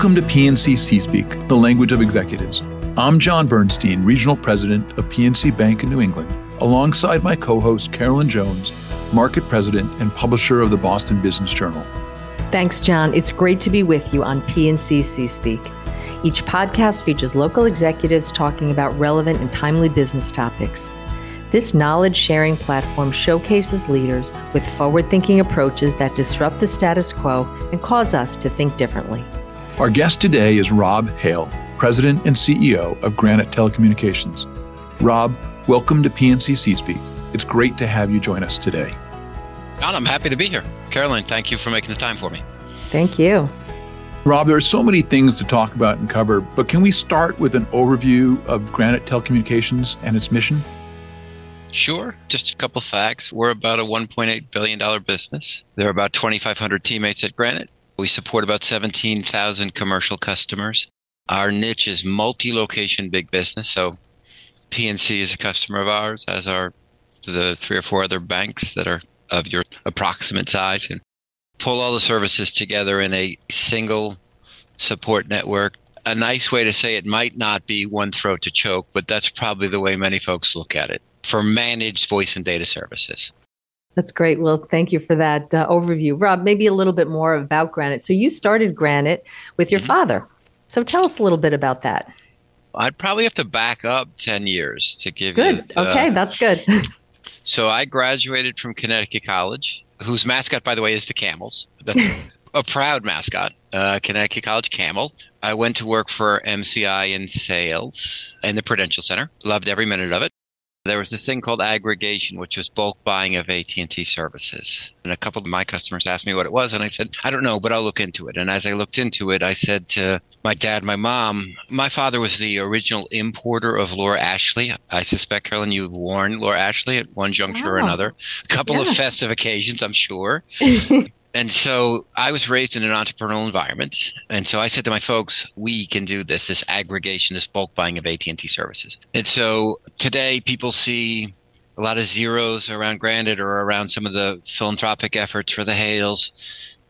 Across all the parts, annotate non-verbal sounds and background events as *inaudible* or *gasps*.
Welcome to PNC C-Speak, the language of executives. I'm John Bernstein, Regional President of PNC Bank in New England, alongside my co-host Carolyn Jones, Market President and publisher of the Boston Business Journal. Thanks, John. It's great to be with you on PNC C-Speak. Each podcast features local executives talking about relevant and timely business topics. This knowledge sharing platform showcases leaders with forward thinking approaches that disrupt the status quo and cause us to think differently. Our guest today is Rob Hale, President and CEO of Granite Telecommunications. Rob, welcome to PNC C-Speak. It's great to have you join us today. John, I'm happy to be here. Caroline, thank you for making the time for me. Thank you. Rob, there are so many things to talk about and cover, but can we start with an overview of Granite Telecommunications and its mission? Sure. Just a couple facts. We're about a $1.8 billion business. There are about 2,500 teammates at Granite. We support about 17,000 commercial customers. Our niche is multi location big business. So PNC is a customer of ours, as are the three or four other banks that are of your approximate size. And pull all the services together in a single support network. A nice way to say it might not be one throat to choke, but that's probably the way many folks look at it for managed voice and data services. That's great. Well, thank you for that uh, overview. Rob, maybe a little bit more about Granite. So, you started Granite with your mm-hmm. father. So, tell us a little bit about that. I'd probably have to back up 10 years to give good. you. Good. Uh, okay, that's good. *laughs* so, I graduated from Connecticut College whose mascot, by the way, is the Camels. That's *laughs* a proud mascot, uh, Connecticut College Camel. I went to work for MCI in sales in the Prudential Center. Loved every minute of it. There was this thing called aggregation, which was bulk buying of AT&T services. And a couple of my customers asked me what it was, and I said, I don't know, but I'll look into it. And as I looked into it, I said to my dad, my mom, my father was the original importer of Laura Ashley. I suspect, Carolyn, you've worn Laura Ashley at one juncture wow. or oh. another. A couple yeah. of festive occasions, I'm sure. *laughs* And so I was raised in an entrepreneurial environment. And so I said to my folks, we can do this, this aggregation, this bulk buying of AT&T services. And so today people see a lot of zeros around Granite or around some of the philanthropic efforts for the Hales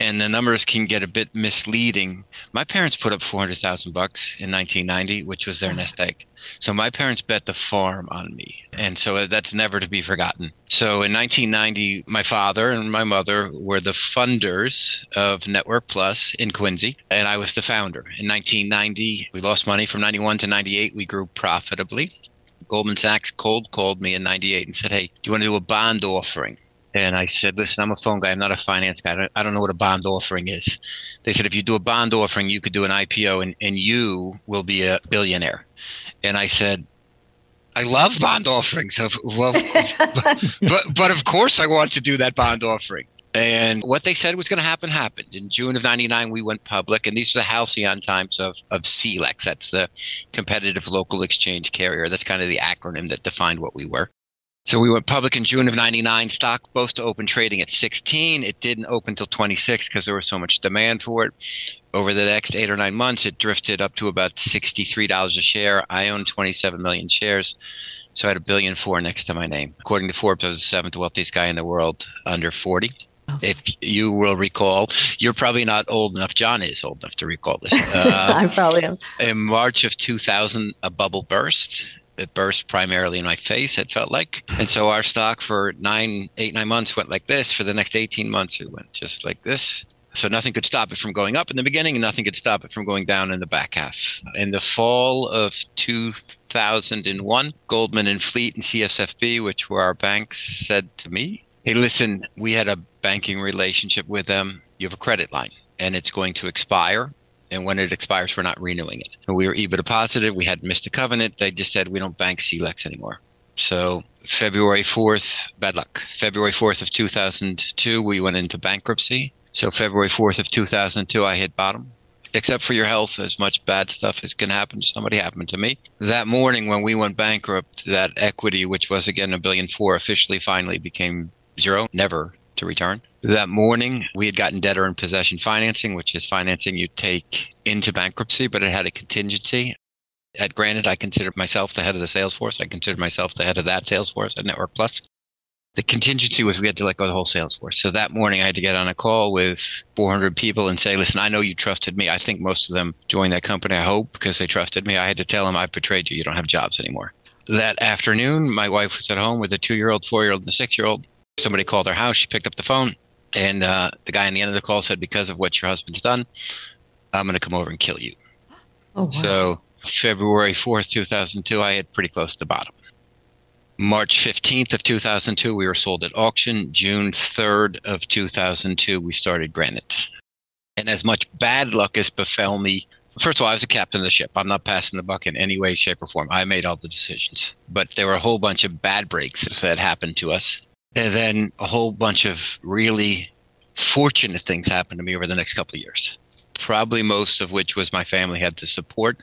and the numbers can get a bit misleading. My parents put up 400,000 bucks in 1990, which was their oh. nest egg. So my parents bet the farm on me. And so that's never to be forgotten. So in 1990, my father and my mother were the funders of Network Plus in Quincy, and I was the founder. In 1990, we lost money from 91 to 98. We grew profitably. Goldman Sachs cold called me in 98 and said, Hey, do you want to do a bond offering? And I said, listen, I'm a phone guy. I'm not a finance guy. I don't, I don't, know what a bond offering is. They said, if you do a bond offering, you could do an IPO and, and you will be a billionaire. And I said, I love bond offerings. Of, well, but, *laughs* but, but of course I want to do that bond offering. And what they said was going to happen happened. In June of 99, we went public. And these are the halcyon times of, of CLECs. That's the competitive local exchange carrier. That's kind of the acronym that defined what we were. So we went public in June of 99. Stock supposed to open trading at 16. It didn't open until 26 because there was so much demand for it. Over the next eight or nine months, it drifted up to about $63 a share. I own 27 million shares. So I had a billion four next to my name. According to Forbes, I was the seventh wealthiest guy in the world under 40. If you will recall, you're probably not old enough. John is old enough to recall this. *laughs* Uh, I probably am. In March of 2000, a bubble burst it burst primarily in my face, it felt like. And so our stock for nine, eight, nine months went like this. For the next 18 months, it went just like this. So nothing could stop it from going up in the beginning, and nothing could stop it from going down in the back half. In the fall of 2001, Goldman and Fleet and CSFB, which were our banks, said to me, Hey, listen, we had a banking relationship with them. You have a credit line, and it's going to expire and when it expires, we're not renewing it. And we were EBITDA positive. We had missed a covenant. They just said we don't bank CLECs anymore. So February 4th, bad luck. February 4th of 2002, we went into bankruptcy. So February 4th of 2002, I hit bottom. Except for your health, as much bad stuff as can happen to somebody happened to me. That morning when we went bankrupt, that equity, which was again a billion four, officially finally became zero, never to return. That morning, we had gotten debtor in possession financing, which is financing you take into bankruptcy, but it had a contingency. At Granite, I considered myself the head of the sales force. I considered myself the head of that sales force at Network Plus. the contingency was we had to let go of the whole sales force. So that morning I had to get on a call with 400 people and say, listen, I know you trusted me. I think most of them joined that company, I hope, because they trusted me. I had to tell them I've betrayed you. You don't have jobs anymore. That afternoon, my wife was at home with a two year old, four year old, and a six year old. Somebody called her house. She picked up the phone. And uh, the guy on the end of the call said, because of what your husband's done, I'm going to come over and kill you. *gasps* Oh, wow. So February 4th, 2002, I hit pretty close to bottom. March 15th of 2002, we were sold at auction. June 3rd of 2002, we started Granite. And as much bad luck as befell me, first of all, I was a captain of the ship. I'm not passing the buck in any way, shape, or form. I made all the decisions. But there were a whole bunch of bad breaks that happened to us. And then a whole bunch of really fortunate things happened to me over the next couple of years. Probably most of which was my family had to support.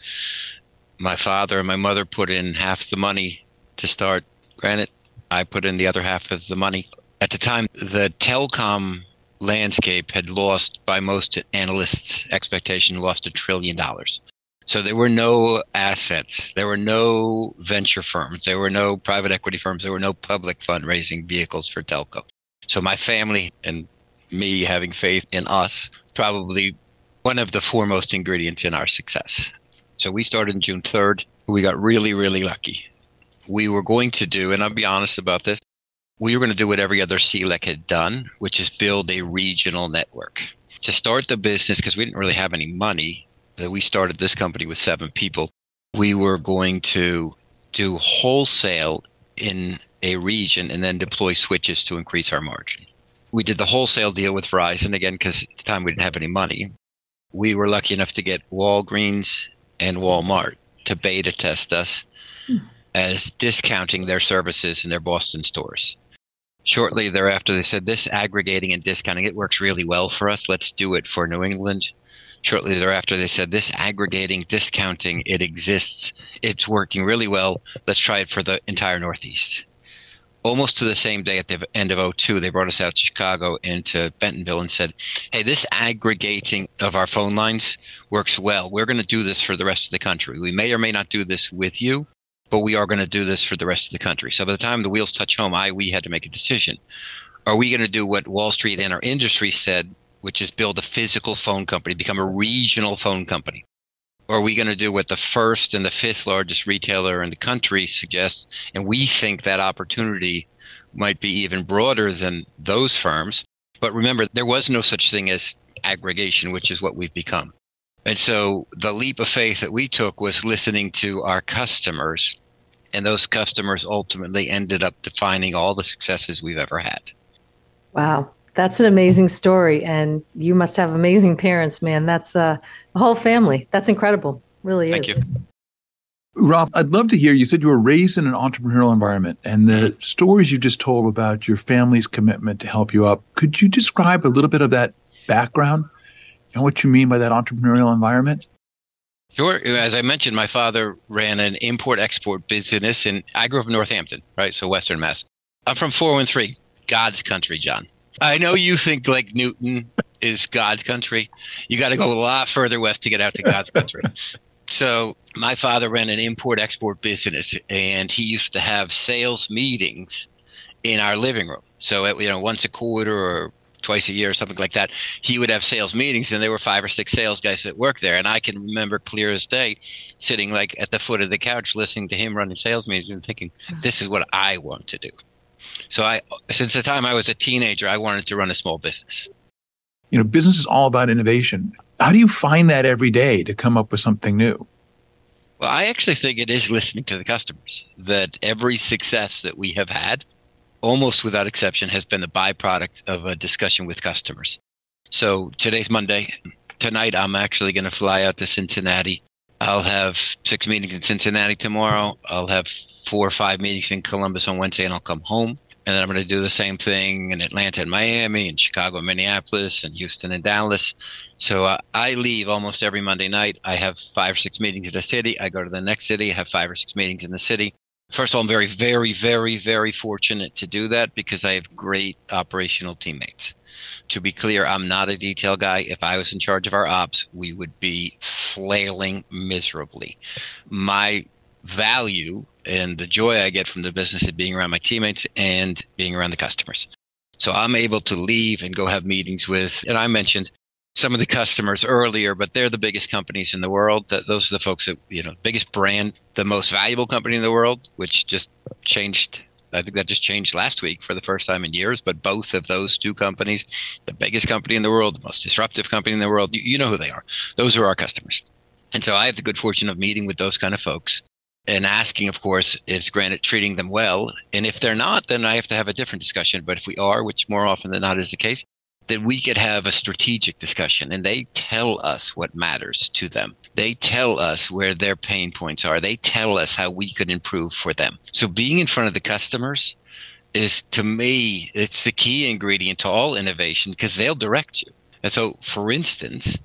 My father and my mother put in half the money to start Granite. I put in the other half of the money. At the time, the telecom landscape had lost, by most analysts' expectation, lost a trillion dollars. So there were no assets, there were no venture firms, there were no private equity firms, there were no public fundraising vehicles for telco. So my family and me having faith in us probably one of the foremost ingredients in our success. So we started on June 3rd. We got really, really lucky. We were going to do, and I'll be honest about this, we were going to do what every other CLEC had done, which is build a regional network. To start the business, because we didn't really have any money, we started this company with seven people. We were going to do wholesale in a region and then deploy switches to increase our margin. We did the wholesale deal with Verizon again because at the time we didn't have any money. We were lucky enough to get Walgreens and Walmart to beta test us hmm. as discounting their services in their Boston stores. Shortly thereafter, they said, This aggregating and discounting, it works really well for us. Let's do it for New England shortly thereafter they said this aggregating discounting it exists. It's working really well. Let's try it for the entire northeast. Almost to the same day at the end of 02 they brought us out to chicago and to bentonville and said hey this aggregating of our phone lines works well. We're going to do this for the rest of the country. We may or may not do this with you but we are going to do this for the rest of the country. So by the time the wheels touch home i we had to make a decision. Are we going to do what wall street and our industry said which is build a physical phone company, become a regional phone company? Or are we going to do what the first and the fifth largest retailer in the country suggests? And we think that opportunity might be even broader than those firms. But remember, there was no such thing as aggregation, which is what we've become. And so the leap of faith that we took was listening to our customers. And those customers ultimately ended up defining all the successes we've ever had. Wow. That's an amazing story, and you must have amazing parents, man. That's uh, a whole family. That's incredible. Really Thank is. You. Rob, I'd love to hear. You said you were raised in an entrepreneurial environment, and the stories you just told about your family's commitment to help you up. Could you describe a little bit of that background and what you mean by that entrepreneurial environment? Sure. As I mentioned, my father ran an import export business, and I grew up in Northampton, right? So Western Mass. I'm from 413, God's country, John. I know you think like Newton is God's country. You got to go a lot further west to get out to God's country. *laughs* so my father ran an import export business, and he used to have sales meetings in our living room. So at, you know, once a quarter or twice a year or something like that, he would have sales meetings, and there were five or six sales guys that worked there. And I can remember clear as day, sitting like at the foot of the couch, listening to him running sales meetings, and thinking, "This is what I want to do." So I, since the time I was a teenager, I wanted to run a small business. You know, business is all about innovation. How do you find that every day to come up with something new? Well, I actually think it is listening to the customers. That every success that we have had, almost without exception, has been the byproduct of a discussion with customers. So today's Monday. Tonight, I'm actually going to fly out to Cincinnati. I'll have six meetings in Cincinnati tomorrow. I'll have four or five meetings in Columbus on Wednesday, and I'll come home. And then I'm going to do the same thing in Atlanta and Miami and Chicago and Minneapolis and Houston and Dallas. So uh, I leave almost every Monday night. I have five or six meetings in a city. I go to the next city. I have five or six meetings in the city. First of all, I'm very, very, very, very fortunate to do that because I have great operational teammates. To be clear, I'm not a detail guy. If I was in charge of our ops, we would be flailing miserably. My value and the joy I get from the business is being around my teammates and being around the customers. So I'm able to leave and go have meetings with, and I mentioned some of the customers earlier, but they're the biggest companies in the world. That those are the folks that you know, biggest brand, the most valuable company in the world, which just changed. I think that just changed last week for the first time in years. But both of those two companies, the biggest company in the world, the most disruptive company in the world, you, you know who they are. Those are our customers. And so I have the good fortune of meeting with those kind of folks and asking, of course, is Granite treating them well? And if they're not, then I have to have a different discussion. But if we are, which more often than not is the case, then we could have a strategic discussion and they tell us what matters to them. They tell us where their pain points are. They tell us how we could improve for them. So being in front of the customers is to me, it's the key ingredient to all innovation because they'll direct you. And so, for instance,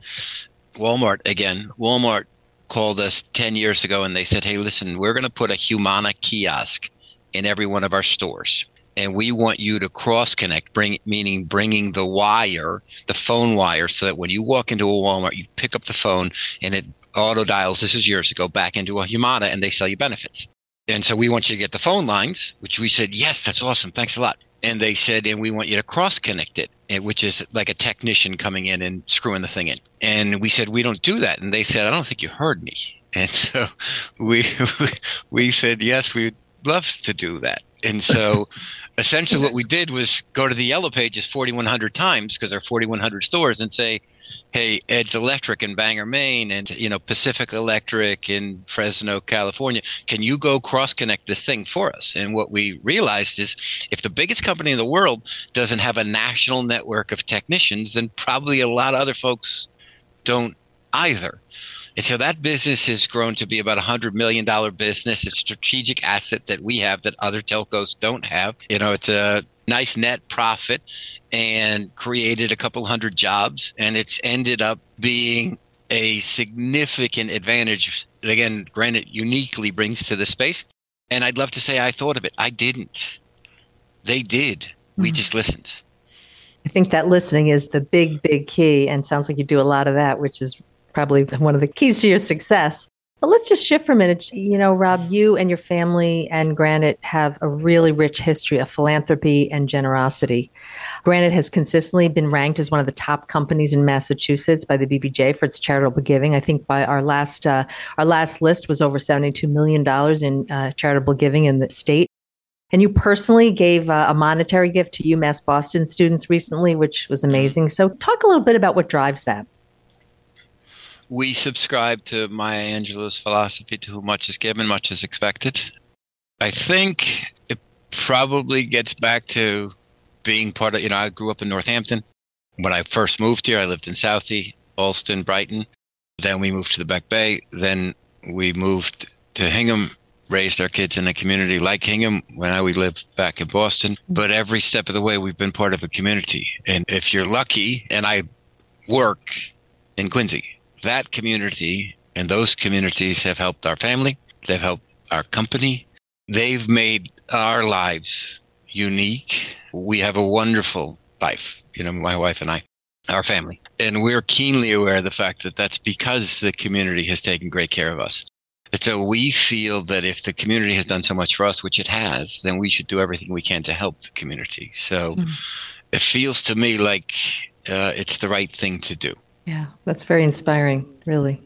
Walmart, again, Walmart called us 10 years ago and they said, Hey, listen, we're going to put a Humana kiosk in every one of our stores. And we want you to cross connect, bring, meaning bringing the wire, the phone wire, so that when you walk into a Walmart, you pick up the phone and it auto dials, this is years ago, back into a Humana and they sell you benefits. And so we want you to get the phone lines, which we said, yes, that's awesome. Thanks a lot. And they said, and we want you to cross connect it, eh, which is like a technician coming in and screwing the thing in. And we said, we don't do that. And they said, I don't think you heard me. *laughs* And so we, *laughs* we said, yes, we'd love to do that. And so *laughs* essentially what we did was go to the yellow pages 4,100 times because there are 4,100 stores and say, hey, Ed's Electric in Bangor, Maine, and you know Pacific Electric in Fresno, California, can you go cross connect this thing for us? And what we realized is if the biggest company in the world doesn't have a national network of technicians, then probably a lot of other folks don't either. And so that business has grown to be about a hundred million dollar business. It's a strategic asset that we have that other telcos don't have. You know, it's a nice net profit and created a couple hundred jobs. And it's ended up being a significant advantage again, Granite uniquely brings to the space. And I'd love to say I thought of it. I didn't. They did. We mm-hmm. just listened. I think that listening is the big, big key. And sounds like you do a lot of that, which is probably one of the keys to your success. But let's just shift for a minute. You know, Rob, you and your family and Granite have a really rich history of philanthropy and generosity. Granite has consistently been ranked as one of the top companies in Massachusetts by the BBJ for its charitable giving. I think by our last uh, our last list was over seventy-two million dollars in uh, charitable giving in the state. And you personally gave uh, a monetary gift to UMass Boston students recently, which was amazing. So, talk a little bit about what drives that we subscribe to Maya Angelou's philosophy to whom much is given, much is expected. I think it probably gets back to being part of, you know, I grew up in Northampton. When I first moved here, I lived in Southie, Allston, Brighton. Then we moved to the Back Bay. Then we moved to Hingham, raised our kids in a community like Hingham when I we lived back in Boston. But every step of the way, we've been part of a community. And if you're lucky, and I work in Quincy, that community and those communities have helped our family, they've helped our company, they've made our lives unique. We have a wonderful life, you know, my wife and I, our family. And we're keenly aware of the fact that that's because the community has taken great care of us. And so we feel that if the community has done so much for us, which it has, then we should do everything we can to help the community. So mm-hmm. it feels to me like uh, it's the right thing to do. Yeah, that's very inspiring, really.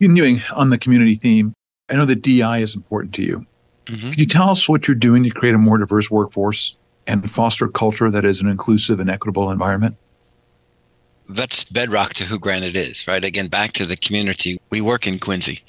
Continuing on the community theme, I know that DEI is important to you. Mm-hmm. Could you tell us what you're doing to create a more diverse workforce and foster a culture that is an inclusive and equitable environment? That's bedrock to who Granite is, right? Again, back to the community. We work in Quincy,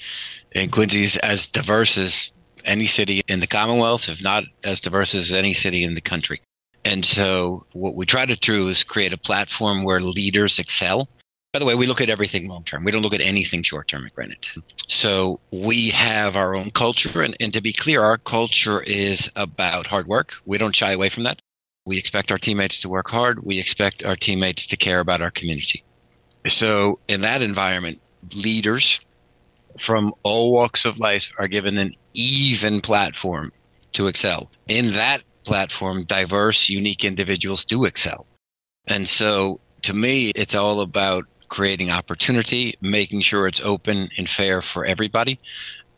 and Quincy is as diverse as any city in the Commonwealth, if not as diverse as any city in the country. And so, what we try to do is create a platform where leaders excel by the way, we look at everything long term. We don't look at anything short term at Granite. So we have our own culture. And, and to be clear, our culture is about hard work. We don't shy away from that. We expect our teammates to work hard. We expect our teammates to care about our community. So in that environment, leaders from all walks of life are given an even platform to excel. In that platform, diverse, unique individuals do excel. And so to me, it's all about creating opportunity, making sure it's open and fair for everybody.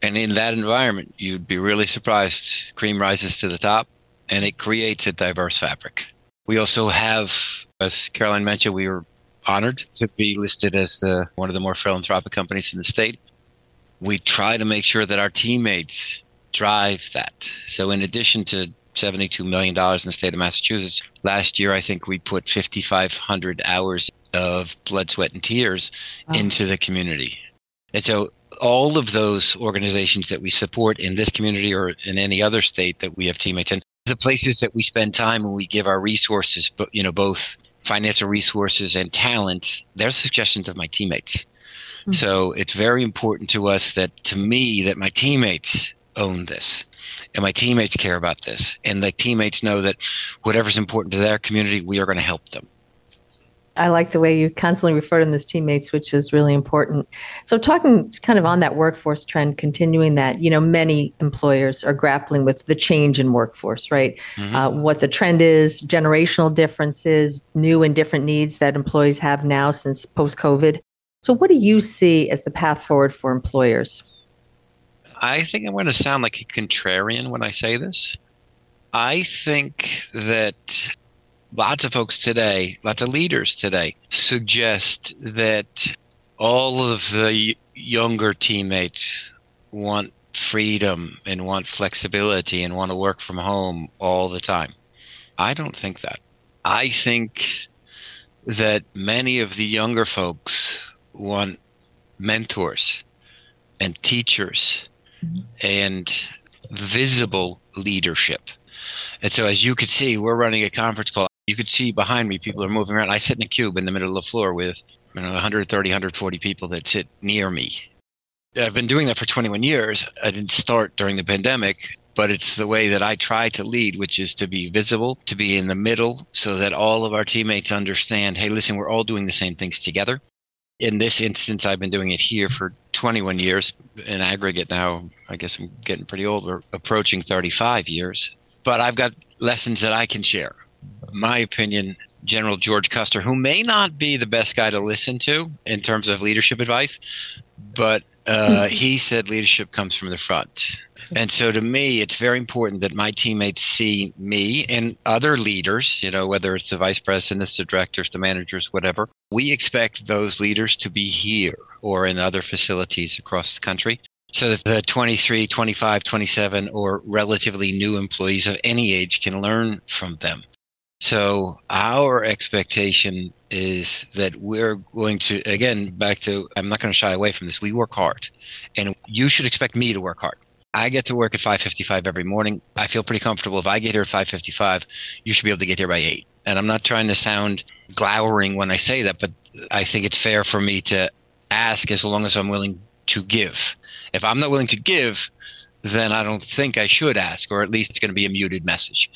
And in that environment, you'd be really surprised. Cream rises to the top and it creates a diverse fabric. We also have, as Caroline mentioned, we were honored to be listed as the, one of the more philanthropic companies in the state. We try to make sure that our teammates drive that. So, in addition to $72 million in the state of Massachusetts, last year I think we put 5,500 hours of blood, sweat, and tears wow. into the community. And so, all of those organizations that we support in this community or in any other state that we have teammates in, the places that we spend time and we give our resources, but you know, both financial resources and talent, they're suggestions of my teammates. Mm-hmm. So it's very important to us that, to me, that my teammates own this and my teammates care about this and the teammates know that whatever's important to their community, we are going to help them. I like the way you constantly refer to them as teammates, which is really important. So, talking kind of on that workforce trend, continuing that, you know, many employers are grappling with the change in workforce, right? Mm-hmm. Uh, what the trend is, generational differences, new and different needs that employees have now since post COVID. So, what do you see as the path forward for employers? I think I'm going to sound like a contrarian when I say this. I think that lots of folks today, lots of leaders today, suggest that all of the younger teammates want freedom and want flexibility and want to work from home all the time. I don't think that. I think that many of the younger folks want mentors and teachers and visible leadership. And so, as you could see, we're running a conference call you could see behind me people are moving around. I sit in a cube in the middle of the floor with you know 130, 140 people that sit near me. I've been doing that for 21 years. I didn't start during the pandemic, but it's the way that I try to lead, which is to be visible, to be in the middle so that all of our teammates understand hey, listen, we're all doing the same things together. In this instance, I've been doing it here for 21 years. In aggregate now, I guess I'm getting pretty old. We're approaching 35 years. But I've got lessons that I can share my opinion, General George Custer, who may not be the best guy to listen to in terms of leadership advice, but uh, *laughs* he said leadership comes from the front. And so to me, it's very important that my teammates see me and other leaders, you know, whether it's the vice presidents, the directors, the managers, whatever. We expect those leaders to be here or in other facilities across the country so that the 23, 25, 27, or relatively new employees of any age can learn from them. So our expectation is that we're going to again back to I'm not going to shy away from this. We work hard, and you should expect me to work hard. I get to work at 5:55 every morning. I feel pretty comfortable if I get here at 5:55. You should be able to get here by eight. And I'm not trying to sound glowering when I say that, but I think it's fair for me to ask as long as I'm willing to give. If I'm not willing to give, then I don't think I should ask, or at least it's going to be a muted message.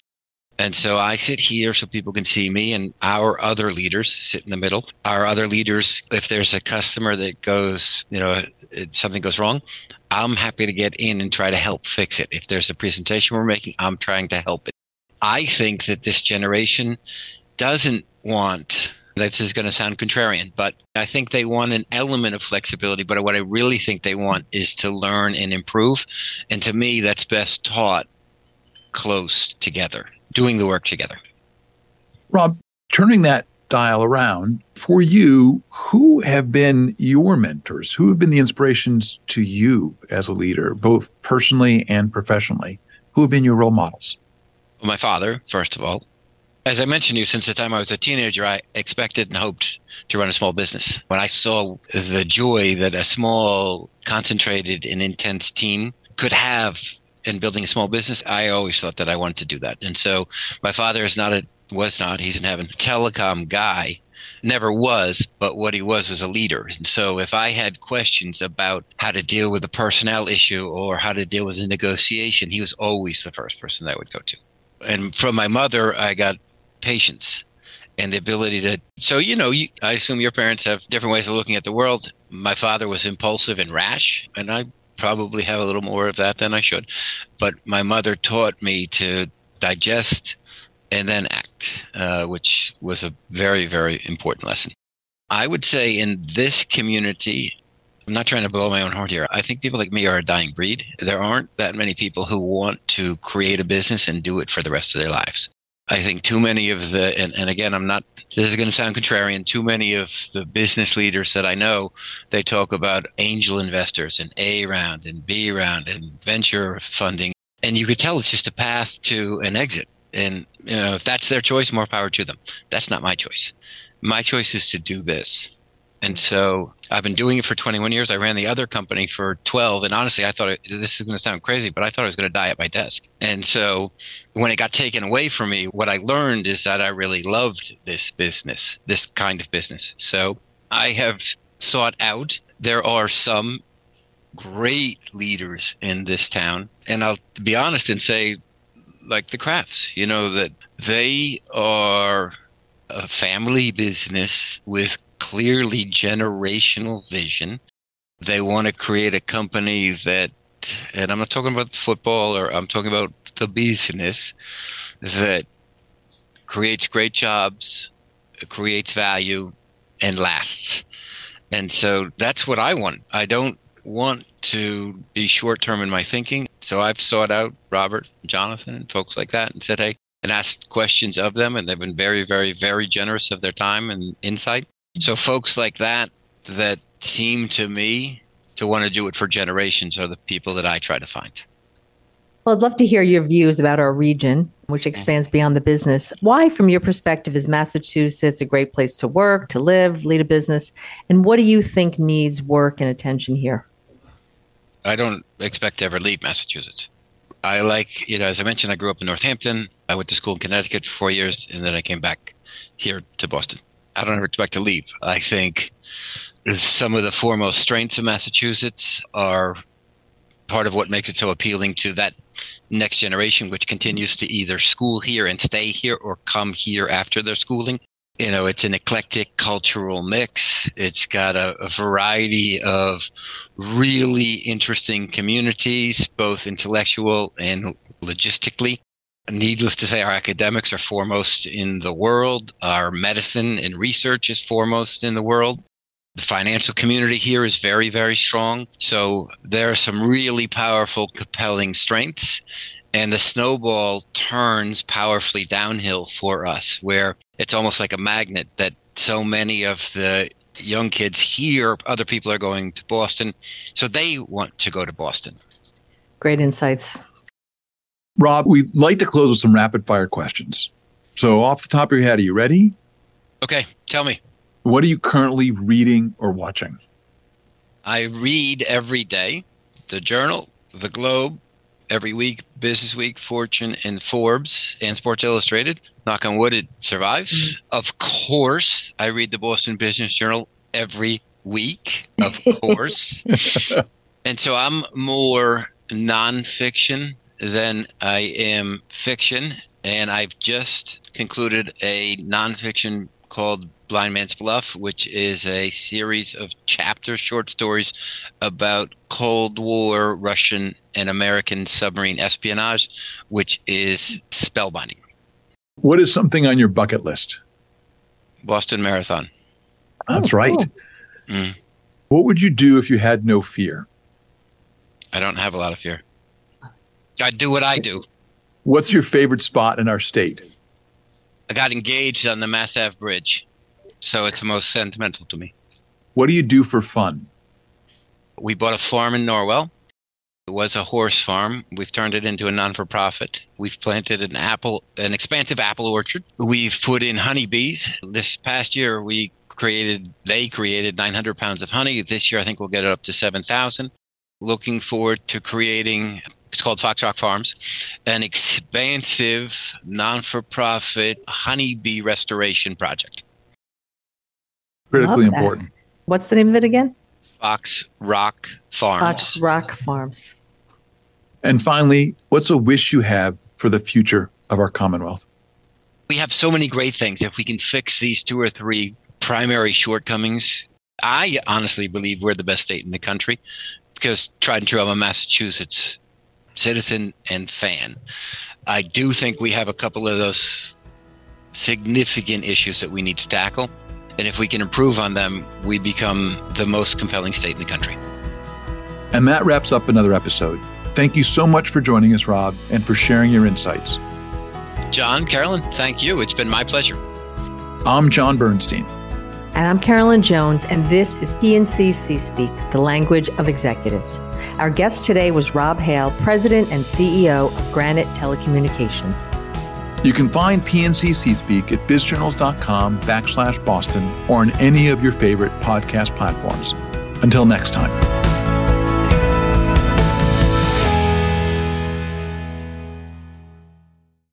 And so I sit here so people can see me and our other leaders sit in the middle. Our other leaders, if there's a customer that goes, you know, something goes wrong, I'm happy to get in and try to help fix it. If there's a presentation we're making, I'm trying to help it. I think that this generation doesn't want this is going to sound contrarian, but I think they want an element of flexibility. But what I really think they want is to learn and improve. And to me, that's best taught close together doing the work together. Rob, turning that dial around, for you, who have been your mentors? Who have been the inspirations to you as a leader, both personally and professionally? Who have been your role models? Well, my father, first of all. As I mentioned to you, since the time I was a teenager, I expected and hoped to run a small business. When I saw the joy that a small, concentrated, and intense team could have in building a small business, I always thought that I wanted to do that. And so my father is not a was not he's in heaven telecom guy never was but what he was was a leader. And so if i had questions about how to deal with a personnel issue or how to deal with a negotiation he was always the first person that i would go to. And from my mother i got patience and the ability to so you know you, i assume your parents have different ways of looking at the world. My father was impulsive and rash and i probably have a little more of that than I should. But my mother taught me to digest and then act, uh, which was a very, very important lesson. I would say in this community, I'm not trying to blow my own horn here. I think people like me are a dying breed. There aren't that many people who want to create a business and do it for the rest of their lives. I think too many of the, and, and again, I'm not, this is going to sound contrarian, too many of the business leaders that I know, they talk about angel investors and A round and B round and venture funding. And you could tell it's just a path to an exit. And, you know, if that's their choice, more power to them. That's not my choice. My choice is to do this. And so I've been doing it for 21 years. I ran the other company for 12. And honestly, I thought it, this is going to sound crazy, but I thought I was going to die at my desk. And so when it got taken away from me, what I learned is that I really loved this business, this kind of business. So I have sought out, there are some great leaders in this town. And I'll be honest and say, like the Krafts, you know, that they are a family business with clearly generational vision. They want to create a company that, and I'm not talking about football or I'm talking about the business that creates great jobs, creates value, and lasts. And so that's what I want. I don't want to be short term in my thinking. So I've sought out Robert, Jonathan, and folks like that and said, hey, and asked questions of them. And they've been very, very, very generous of their time and insight. So folks like that that seem to me to want to do it for generations are the people that I try to find. Well, I'd love to hear your views about our region, which mm-hmm. expands beyond the business. Why, from your perspective, is Massachusetts a great place to work, to live, lead a business? And what do you think needs work and attention here? I don't expect to ever leave Massachusetts. I like, you know, as I mentioned, I grew up in Northampton. I went to school in Connecticut for four years, and then I came back here to Boston. I don't ever expect to leave. I think some of the foremost strengths of Massachusetts are part of what makes it so appealing to that next generation, which continues to either school here and stay here or come here after their schooling. You know, it's an eclectic cultural mix. It's got a, a variety of really interesting communities, both intellectual and logistically. Needless to say, our academics are foremost in the world. Our medicine and research is foremost in the world. The financial community here is very, very strong. So there are some really powerful, compelling strengths. And the snowball turns powerfully downhill for us, where it's almost like a magnet that so many of the young kids here, other people are going to Boston. So they want to go to Boston. Great insights. Rob, we'd like to close with some rapid fire questions. So, off the top of your head, are you ready? Okay, tell me. What are you currently reading or watching? I read every day the Journal, the Globe, every week, Business Week, Fortune, and Forbes, and Sports Illustrated. Knock on wood, it survives. Mm-hmm. Of course, I read the Boston Business Journal every week, of course. *laughs* and so I'm more nonfiction than I am fiction. And I've just concluded a nonfiction called Blind Man's Bluff, which is a series of chapter short stories about Cold War Russian and American submarine espionage, which is spellbinding. What is something on your bucket list? Boston Marathon. That's oh, right. Cool. Mm. What would you do if you had no fear? I don't have a lot of fear. I do what I do. What's your favorite spot in our state? I got engaged on the Mass Ave Bridge, so it's the most sentimental to me. What do you do for fun? We bought a farm in Norwell. It was a horse farm. We've turned it into a non-for-profit. We've planted an apple, an expansive apple orchard. We've put in honeybees. This past year, we created, they created 900 pounds of honey. This year, I think we'll get it up to 7,000. Looking forward to creating it's called Fox Rock Farms, an expansive non-for-profit honeybee restoration project. Critically important. What's the name of it again? Fox Rock Farms. Fox Rock Farms. And finally, what's a wish you have for the future of our Commonwealth? We have so many great things. If we can fix these two or three primary shortcomings, I honestly believe we're the best state in the country because tried and true, I'm a Massachusetts citizen and fan. I do think we have a couple of those significant issues that we need to tackle. And if we can improve on them, we become the most compelling state in the country. And that wraps up another episode. Thank you so much for joining us, Rob, and for sharing your insights. John, Carolyn, thank you. It's been my pleasure. I'm John Bernstein. And I'm Carolyn Jones, and this is PNC C Speak, the language of executives. Our guest today was Rob Hale, President and CEO of Granite Telecommunications. You can find PNC C Speak at bizjournals.com backslash Boston or on any of your favorite podcast platforms. Until next time.